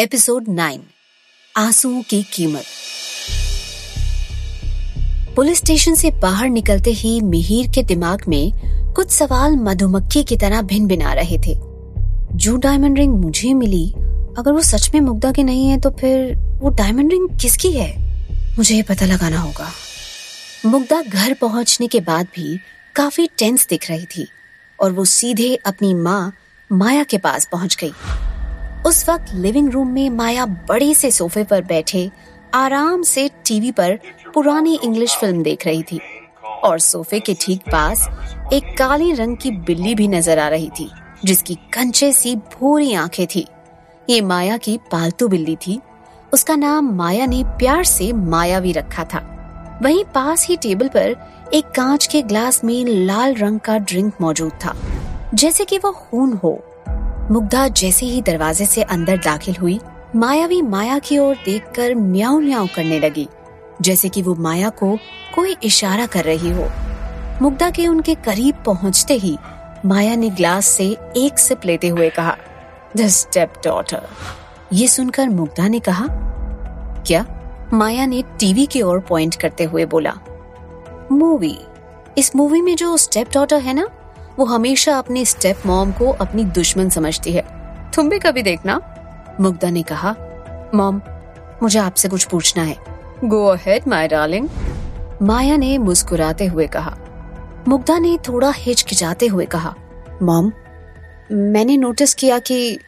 Episode nine, आंसुओं की कीमत। पुलिस स्टेशन से बाहर निकलते ही मिहिर के दिमाग में कुछ सवाल मधुमक्खी की तरह भिन भिन आ रहे थे। जो डायमंड रिंग मुझे मिली, अगर वो सच में मुग्धा की नहीं है तो फिर वो डायमंड रिंग किसकी है? मुझे ये पता लगाना होगा। मुग्धा घर पहुँचने के बाद भी काफ़ी टेंस दिख रही थी और वो सीधे अपनी माँ माया के पास पहुँच गई। उस वक्त लिविंग रूम में माया बड़े से सोफे पर बैठे, आराम से टीवी पर पुरानी इंग्लिश फ़िल्म देख रही थी। और सोफे के ठीक पास एक काली रंग की बिल्ली भी नज़र आ रही थी, जिसकी कंचे सी भूरी आँखें थी। ये माया की पालतू बिल्ली थी। उसका नाम माया ने प्यार से मायावी रखा था। वहीं पास ही टेबल पर एक कांच के ग्लास में लाल रंग का ड्रिंक मौजूद था, जैसे कि वो खून हो। मुग्धा जैसे ही दरवाजे से अंदर दाखिल हुई, मायावी माया की ओर देखकर म्याऊ म्याऊ करने लगी, जैसे कि वो माया को कोई इशारा कर रही हो। मुग्धा के उनके करीब पहुँचते ही माया ने ग्लास से एक सिप लेते हुए कहा द स्टेप डॉटर ये सुनकर मुग्धा ने कहा, क्या? माया ने टीवी की ओर पॉइंट करते हुए बोला मूवी इस मूवी में जो स्टेप डॉटर है ना वो हमेशा अपनी स्टेप मॉम को अपनी दुश्मन समझती है। तुम भी कभी देखना? मुग्धा ने कहा, मॉम, मुझे आपसे कुछ पूछना है। Go ahead my darling Maya ने मुस्कुराते हुए कहा। मुग्धा ने थोड़ा हिचकिचाते हुए कहा, मॉम, मैंने नोटिस किया कि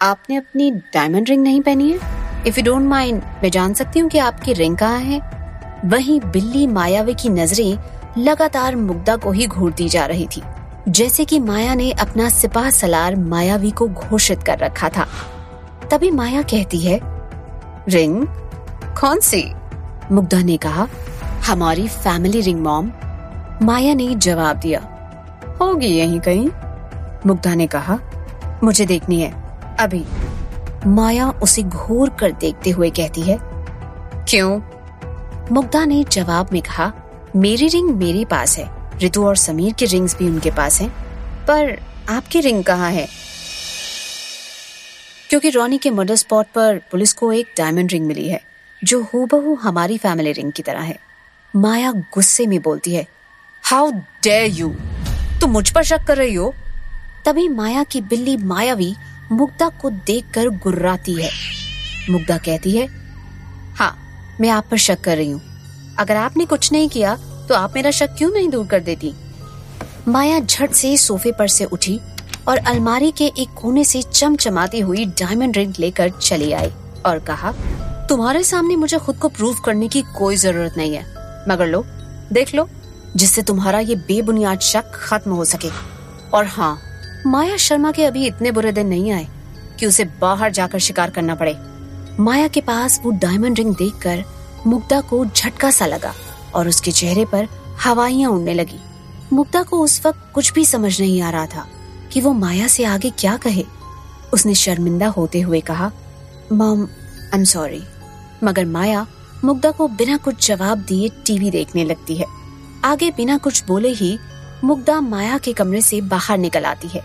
आपने अपनी डायमंड रिंग नहीं पहनी है। इफ़ यू डोंट माइंड मैं जान सकती हूँ कि आपकी रिंग कहाँ है। वहीं बिल्ली मायावी की नज़रें लगातार मुग्धा को ही घूरती जा रही थी। जैसे कि माया ने अपना सिपाह सलार मायावी को घोषित कर रखा था। तभी माया कहती है, रिंग? कौन सी? मुग्धा ने कहा, हमारी फैमिली रिंग मॉम माया ने जवाब दिया, होगी यहीं कहीं। मुग्धा ने कहा, मुझे देखनी है, अभी। माया उसे घूर कर देखते हुए कहती है, क्यों? मुग्धा ने जवाब में कहा, मेरी रिंग मेरे पास है। रितु और समीर की रिंग्स भी उनके पास हैं। पर आपकी रिंग कहाँ है? क्योंकि रॉनी के मर्डर स्पॉट पर पुलिस को एक डायमंड रिंग मिली है, जो हूबहू हमारी फैमिली रिंग की तरह है। माया गुस्से में बोलती है हाउ डे यू तुम मुझ पर शक कर रही हो? तभी माया की बिल्ली मायावी मुग्धा को देखकर गुर्राती है। मुग्धा कहती है हाँ मैं आप पर शक कर रही हूँ। अगर आपने कुछ नहीं किया तो आप मेरा शक क्यों नहीं दूर कर देती? माया झट से सोफे पर से उठी और अलमारी के एक कोने से चमचमाती हुई डायमंड रिंग लेकर चली आई और कहा, तुम्हारे सामने मुझे खुद को प्रूव करने की कोई ज़रूरत नहीं है। मगर लो, देख लो, जिससे तुम्हारा ये बेबुनियाद शक खत्म हो सके। और हाँ माया शर्मा के अभी इतने बुरे दिन नहीं आए कि उसे बाहर जाकर शिकार करना पड़े। माया के पास वो डायमंड रिंग देखकर मुग्धा को झटका सा लगा। और उसके चेहरे पर हवाइयाँ उड़ने लगी। मुग्धा को उस वक्त कुछ भी समझ नहीं आ रहा था कि वो माया से आगे क्या कहे। उसने शर्मिंदा होते हुए कहा, मॉम आई एम सॉरी मगर माया मुग्धा को बिना कुछ जवाब दिए टीवी देखने लगती है। आगे बिना कुछ बोले ही मुग्धा माया के कमरे से बाहर निकल आती है।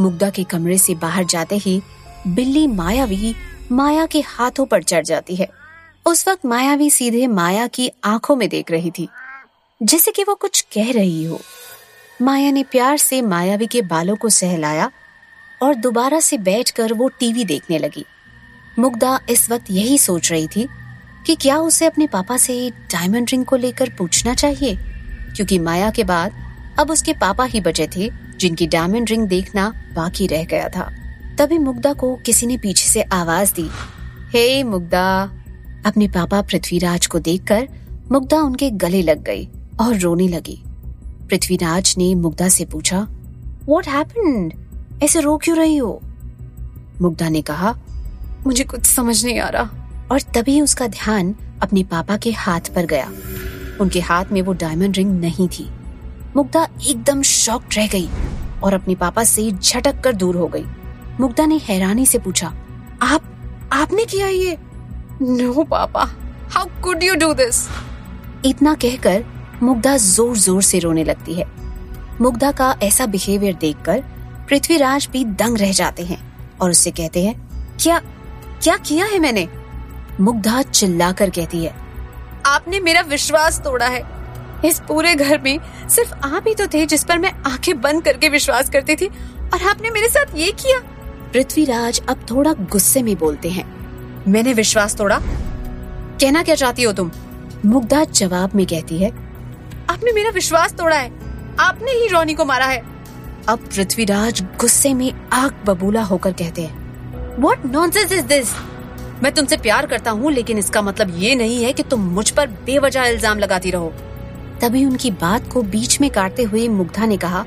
मुग्धा के कमरे से बाहर जाते ही बिल्ली मायावी माया के हाथों पर चढ़ जाती है। उस वक्त मायावी सीधे माया की आँखों में देख रही थी जैसे कि वो कुछ कह रही हो। माया ने प्यार से मायावी के बालों को सहलाया और दोबारा से बैठकर वो टीवी देखने लगी। मुग्धा इस वक्त यही सोच रही थी कि क्या उसे अपने पापा से डायमंड रिंग को लेकर पूछना चाहिए क्योंकि माया के बाद अब उसके पापा ही बचे थे जिनकी डायमंड रिंग देखना बाकी रह गया था। तभी मुग्धा को किसी ने पीछे से आवाज़ दी हे hey, मुग्धा अपने पापा पृथ्वीराज को देखकर मुग्धा उनके गले लग गई और रोने लगी। पृथ्वीराज ने मुग्धा से पूछा वॉट हैपेंड ऐसे रो क्यों रही हो? मुग्धा ने कहा, मुझे कुछ समझ नहीं आ रहा। और तभी उसका ध्यान अपने पापा के हाथ पर गया। उनके हाथ में वो डायमंड रिंग नहीं थी। मुग्धा एकदम शॉक्ड रह गई और अपने पापा से झटक कर दूर हो गई। मुग्धा ने हैरानी से पूछा, आप, आपने किया ये? No papa how could you do this इतना कहकर मुग्धा ज़ोर ज़ोर से रोने लगती है। मुग्धा का ऐसा बिहेवियर देखकर पृथ्वीराज भी दंग रह जाते हैं और उससे कहते हैं क्या क्या किया है मैंने? मुग्धा चिल्लाकर कहती है आपने मेरा विश्वास तोड़ा है। इस पूरे घर में सिर्फ़ आप ही तो थे जिस पर मैं आँखें बंद करके विश्वास करती थी और आपने मेरे साथ ये किया। पृथ्वीराज अब थोड़ा गुस्से में बोलते हैं। मैंने विश्वास तोड़ा। कहना क्या चाहती हो तुम? मुग्धा जवाब में कहती है, आपने मेरा विश्वास तोड़ा है। आपने ही रोनी को मारा है। अब पृथ्वीराज गुस्से में आग बबूला होकर कहते हैं वॉट नॉनसेंस इज़ दिस मैं तुमसे प्यार करता हूँ, लेकिन इसका मतलब ये नहीं है कि तुम मुझ पर बेवजह इल्ज़ाम लगाती रहो। तभी उनकी बात को बीच में काटते हुए मुग्धा ने कहा,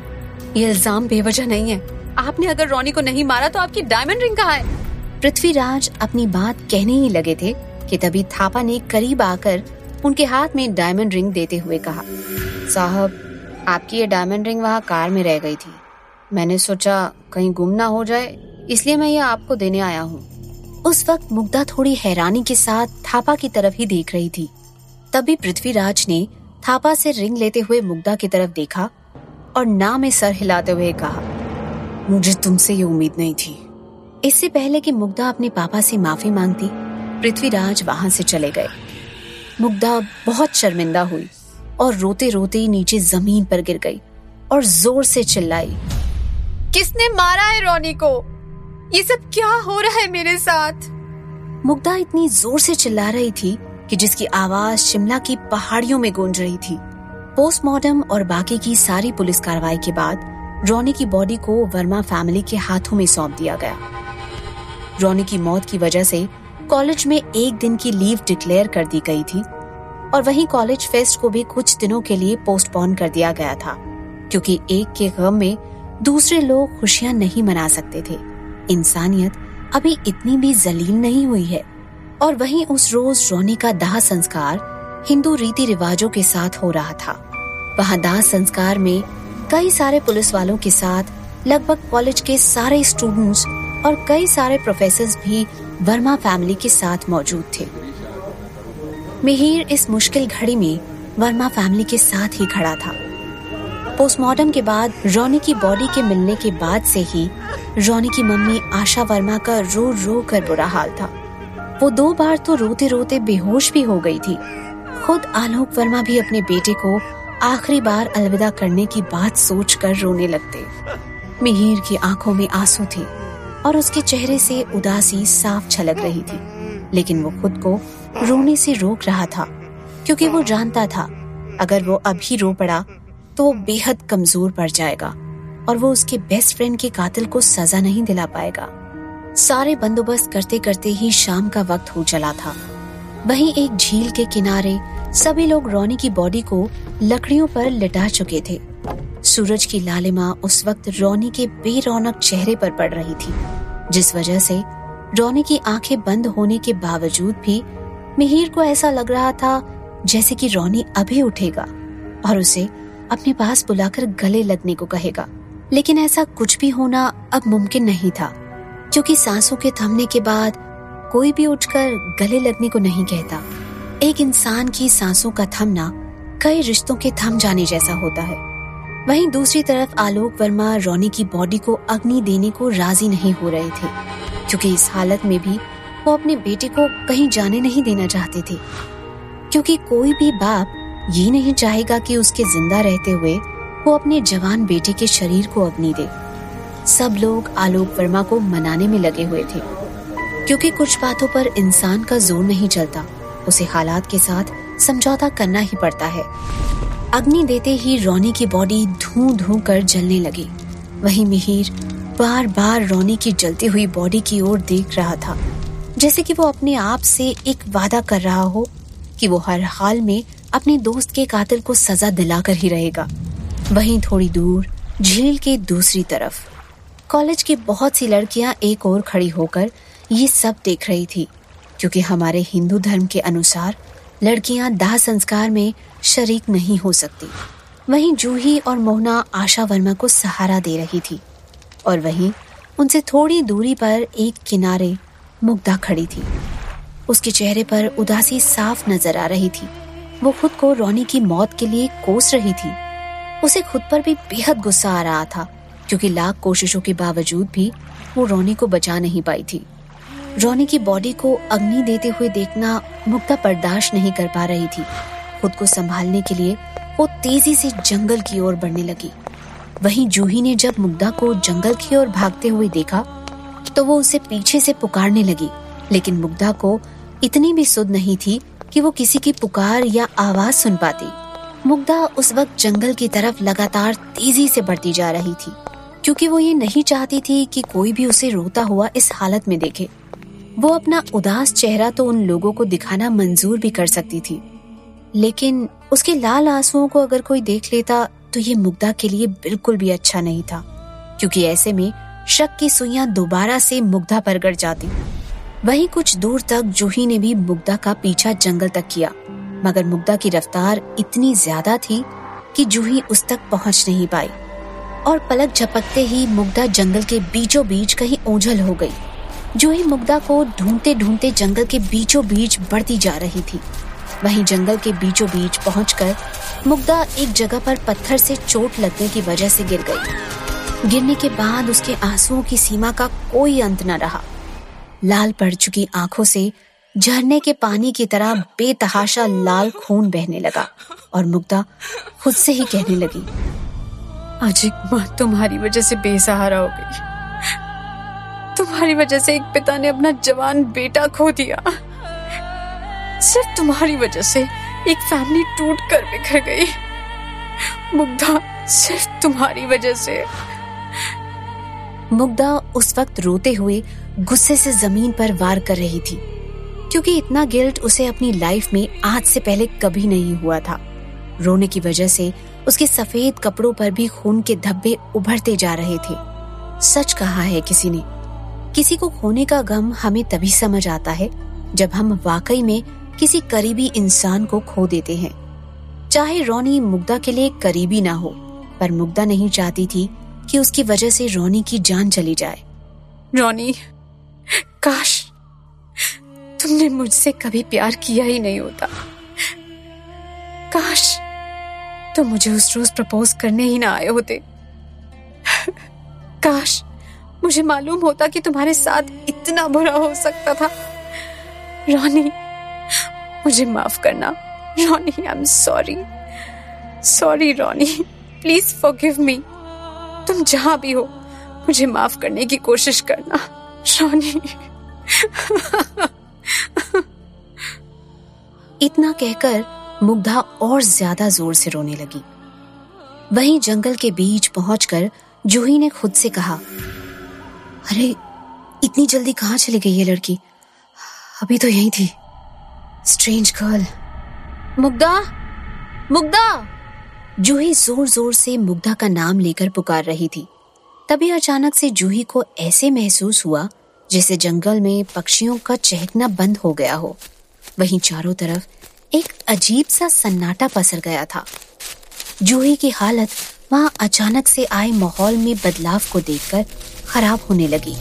ये इल्ज़ाम बेवजह नहीं है। आपने अगर रोनी को नहीं मारा तो आपकी डायमंड रिंग कहा है? पृथ्वीराज अपनी बात कहने ही लगे थे कि तभी थापा ने करीब आकर उनके हाथ में डायमंड रिंग देते हुए कहा, साहब, आपकी ये डायमंड रिंग वहाँ कार में रह गई थी। मैंने सोचा कहीं गुम ना हो जाए, इसलिए मैं ये आपको देने आया हूँ। उस वक्त मुग्धा थोड़ी हैरानी के साथ थापा की तरफ़ ही देख रही थी। तभी पृथ्वीराज ने थापा से रिंग लेते हुए मुग्धा की तरफ़ देखा और ना में सर हिलाते हुए कहा, मुझे तुमसे ये उम्मीद नहीं थी। इससे पहले कि मुग्धा अपने पापा से माफ़ी मांगती, पृथ्वीराज वहाँ से चले गए। मुग्धा बहुत शर्मिंदा हुई और रोते रोते नीचे ज़मीन पर गिर गई और ज़ोर से चिल्लाई, किसने मारा है रोनी को? ये सब क्या हो रहा है मेरे साथ? मुग्धा इतनी ज़ोर से चिल्ला रही थी कि जिसकी आवाज़ शिमला की पहाड़ियों में गूंज रही थी। पोस्टमार्टम और बाकी की सारी पुलिस कार्रवाई के बाद रोनी की बॉडी को वर्मा फैमिली के हाथों में सौंप दिया गया। रोनी की मौत की वजह से कॉलेज में एक दिन की लीव डिक्लेयर कर दी गई थी और वहीं कॉलेज फेस्ट को भी कुछ दिनों के लिए पोस्टपोन कर दिया गया था, क्योंकि एक के गम में दूसरे लोग खुशियाँ नहीं मना सकते थे। इंसानियत अभी इतनी भी जलील नहीं हुई है। और वहीं उस रोज रोनी का दाह संस्कार हिंदू रीति रिवाजों के साथ हो रहा था। वहाँ दाह संस्कार में कई सारे पुलिस वालों के साथ लगभग कॉलेज के सारे स्टूडेंट्स और कई सारे प्रोफेसर भी वर्मा फैमिली के साथ मौजूद थे। मिहिर इस मुश्किल घड़ी में वर्मा फैमिली के साथ ही खड़ा था। पोस्टमार्टम के बाद रोनी की बॉडी के मिलने के बाद से ही रोनी की मम्मी आशा वर्मा का रो रो कर बुरा हाल था। वो दो बार तो रोते रोते बेहोश भी हो गई थी। खुद आलोक वर्मा भी अपने बेटे को आखिरी बार अलविदा करने की बात सोचकर रोने लगते। मिहिर की आँखों में आँसू थे। और उसके चेहरे से उदासी साफ़ छलक रही थी। लेकिन वो खुद को रोने से रोक रहा था, क्योंकि वो जानता था, अगर वो अभी रो पड़ा तो वो बेहद कमज़ोर पड़ जाएगा, और वो उसके बेस्ट फ्रेंड के कातिल को सजा नहीं दिला पाएगा। सारे बंदोबस्त करते करते ही शाम का वक्त हो चला था। वहीं एक झील के किनारे सभी लोग रोनी की बॉडी को लकड़ियों पर लिटा चुके थे। सूरज की लालिमा उस वक्त रोनी के बेरौनक चेहरे पर पड़ रही थी, जिस वजह से रोनी की आँखें बंद होने के बावजूद भी मिहिर को ऐसा लग रहा था जैसे कि रोनी अभी उठेगा और उसे अपने पास बुलाकर गले लगने को कहेगा। लेकिन ऐसा कुछ भी होना अब मुमकिन नहीं था, क्योंकि सांसों के थमने के बाद कोई भी उठकर गले लगने को नहीं कहता। एक इंसान की सांसों का थमना कई रिश्तों के थम जाने जैसा होता है। वहीं दूसरी तरफ़ आलोक वर्मा रोनी की बॉडी को अग्नि देने को राज़ी नहीं हो रहे थे, क्योंकि इस हालत में भी वो अपने बेटे को कहीं जाने नहीं देना चाहते थे। क्योंकि कोई भी बाप ये नहीं चाहेगा कि उसके ज़िंदा रहते हुए वो अपने जवान बेटे के शरीर को अग्नि दे। सब लोग आलोक वर्मा को मनाने में लगे हुए थे, क्योंकि कुछ बातों पर इंसान का ज़ोर नहीं चलता। उसे हालात के साथ समझौता करना ही पड़ता है। अग्नि देते ही रोनी की बॉडी धू धू कर जलने लगी। वही मिहिर बार बार रोनी की जलती हुई बॉडी की ओर देख रहा था, जैसे कि वो अपने आप से एक वादा कर रहा हो कि वो हर हाल में अपने दोस्त के कातिल को सजा दिलाकर ही रहेगा। वहीं थोड़ी दूर, झील के दूसरी तरफ़, कॉलेज की बहुत सी लड़कियाँ एक और खड़ी होकर ये सब देख रही थी, क्योंकि हमारे हिंदू धर्म के अनुसार लड़कियाँ दाह संस्कार में शरीक नहीं हो सकती। वहीं जूही और मोहना आशा वर्मा को सहारा दे रही थी और वहीं उनसे थोड़ी दूरी पर एक किनारे मुग्धा खड़ी थी। उसके चेहरे पर उदासी साफ़ नज़र आ रही थी। वो खुद को रोनी की मौत के लिए कोस रही थी। उसे खुद पर भी बेहद गुस्सा आ रहा था, क्योंकि लाख कोशिशों के बावजूद भी वो रोनी को बचा नहीं पाई थी। रोनी की बॉडी को अग्नि देते हुए देखना मुग्धा बर्दाश्त नहीं कर पा रही थी। खुद को संभालने के लिए वो तेज़ी से जंगल की ओर बढ़ने लगी। वहीं जूही ने जब मुग्धा को जंगल की ओर भागते हुए देखा तो वो उसे पीछे से पुकारने लगी। लेकिन मुग्धा को इतनी भी सुध नहीं थी कि वो किसी की पुकार या आवाज़ सुन पाती। मुग्धा उस वक्त जंगल की तरफ़ लगातार तेज़ी से बढ़ती जा रही थी, क्योंकि वो ये नहीं चाहती थी कि कोई भी उसे रोता हुआ इस हालत में देखे। वो अपना उदास चेहरा तो उन लोगों को दिखाना मंजूर भी कर सकती थी। लेकिन उसके लाल आंसुओं को अगर कोई देख लेता तो ये मुग्धा के लिए बिल्कुल भी अच्छा नहीं था, क्योंकि ऐसे में शक की सुइयाँ दोबारा से मुग्धा पर गड़ जाती। वहीं कुछ दूर तक जूही ने भी मुग्धा का पीछा जंगल तक किया, मगर मुग्धा की रफ्तार इतनी ज़्यादा थी कि जूही उस तक पहुँच नहीं पाई, और पलक झपकते ही मुग्धा जंगल के बीचों बीच कहीं ओझल हो गई। जूही मुग्धा को ढूंढते ढूंढते जंगल के बीचों बीच बढ़ती जा रही थी। वहीं जंगल के बीचों बीच पहुंचकर मुग्धा एक जगह पर पत्थर से चोट लगने की वजह से गिर गई। गिरने के बाद उसके आंसुओं की सीमा का कोई अंत न रहा। लाल पड़ चुकी आँखों से झरने के पानी की तरह बेतहाशा लाल खून बहने लगा और मुग्धा खुद से ही कहने लगी, आज तुम्हारी वजह से बेसहारा हो गई। तुम्हारी वजह से एक पिता ने अपना जवान बेटा खो दिया। सिर्फ़ तुम्हारी वजह से एक फैमिली टूट कर बिखर गई। मुग्धा, सिर्फ़ तुम्हारी वजह से। मुग्धा उस वक्त रोते हुए गुस्से से ज़मीन पर वार कर रही थी, क्योंकि इतना गिल्ट उसे अपनी लाइफ में आज से पहले कभी नहीं हुआ था। रोने की वजह से उसके सफ़ेद कपड़ों पर भी खून के धब्बे उभरते जा रहे थे। सच कहा है किसी ने किसी को खोने का गम हमें तभी समझ आता है, जब हम वाकई में किसी करीबी इंसान को खो देते हैं। चाहे रोनी मुग्धा के लिए करीबी ना हो, पर मुग्धा नहीं चाहती थी कि उसकी वजह से रोनी की जान चली जाए। रोनी, काश तुमने मुझसे कभी प्यार किया ही नहीं होता। काश तुम मुझे उस रोज प्रपोज करने ही ना आए होते। काश मुझे मालूम होता कि तुम्हारे साथ इतना बुरा हो सकता था। रोनी, मुझे माफ़ करना। Ronnie I am sorry sorry Ronnie. Please forgive me तुम जहाँ भी हो, मुझे माफ़ करने की कोशिश करना। रोनी। इतना कहकर मुग्धा और ज़्यादा ज़ोर से रोने लगी। वहीं जंगल के बीच पहुंचकर जूही ने खुद से कहा अरे, इतनी जल्दी कहाँ चली गई ये लड़की? अभी तो यही थी। Strange girl Mugdha! Mugdha! Juhi ज़ोर ज़ोर से मुग्धा का नाम लेकर पुकार रही थी। तभी अचानक से जूही को ऐसे महसूस हुआ, जैसे जंगल में पक्षियों का चहकना बंद हो गया हो। वहीं चारों तरफ़ एक अजीब सा सन्नाटा पसर गया था। जूही की हालत वहाँ अचानक से आए माहौल में बदलाव को देखकर खराब होने लगी।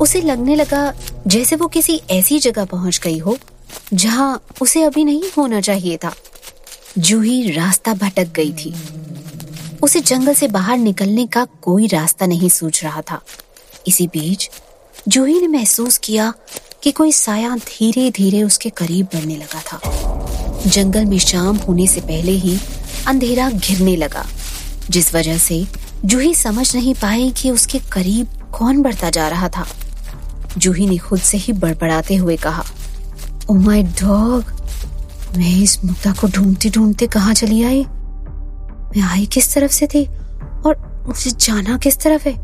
उसे लगने लगा जैसे वो किसी ऐसी जगह पहुँच गई हो, जहाँ उसे अभी नहीं होना चाहिए था। जूही रास्ता भटक गई थी। उसे जंगल से बाहर निकलने का कोई रास्ता नहीं सूझ रहा था। इसी बीच जूही ने महसूस किया कि कोई साया धीरे धीरे उसके करीब बढ़ने लगा था। जंगल में शाम होने से पहले ही अंधेरा घिरने लगा, जिस वजह से जूही समझ नहीं पाई कि उसके करीब कौन बढ़ता जा रहा था? जूही ने खुद से ही बड़बड़ाते हुए कहा ओ माय डॉग मैं इस मुद्दा को ढूंढते ढूंढते कहा चली आई? मैं आई किस तरफ़ से थी? और मुझे जाना किस तरफ़ है?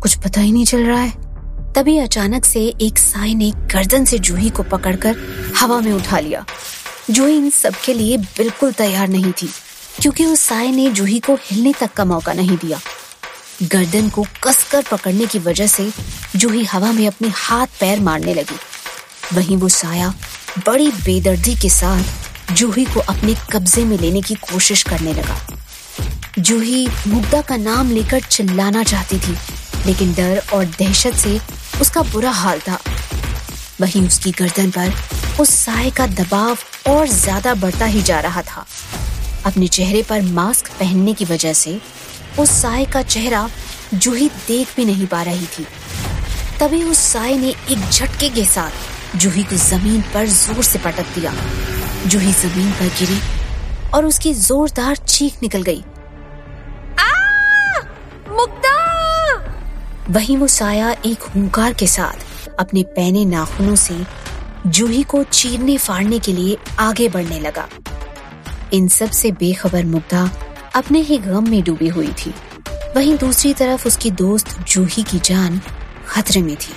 कुछ पता ही नहीं चल रहा है। तभी अचानक से एक साय ने गर्दन से जूही को पकड़कर हवा में उठा लिया। जूही इन सबके लिए बिल्कुल तैयार नहीं थी, क्योंकि उस साय ने जूही को हिलने तक का मौका नहीं दिया। गर्दन को कसकर पकड़ने की वजह से जूही हवा में अपने हाथ पैर मारने लगी, वहीं वो साया बड़ी बेदर्दी के साथ जूही को अपने कब्जे में लेने की कोशिश करने लगा। जूही मुग्धा का नाम लेकर चिल्लाना चाहती थी, लेकिन डर और दहशत से उसका बुरा हाल था। वहीं उसकी गर्दन पर उस साय का दबाव और ज़्यादा बढ़ता ही जा रहा था। अपने चेहरे पर मास्क पहनने की वजह से उस साय का चेहरा जूही देख भी नहीं पा रही थी। तभी उस साय ने एक झटके के साथ जूही को ज़मीन पर ज़ोर से पटक दिया। जूही ज़मीन पर गिरी और उसकी जोरदार चीख निकल गई। मुक्ता वहीं वो साया एक हुंकार के साथ अपने पैने नाखूनों से जूही को चीरने फाड़ने के लिए आगे बढ़ने लगा। इन सबसे बेखबर मुग्धा अपने ही गम में डूबी हुई थी। वहीं दूसरी तरफ़ उसकी दोस्त जूही की जान खतरे में थी।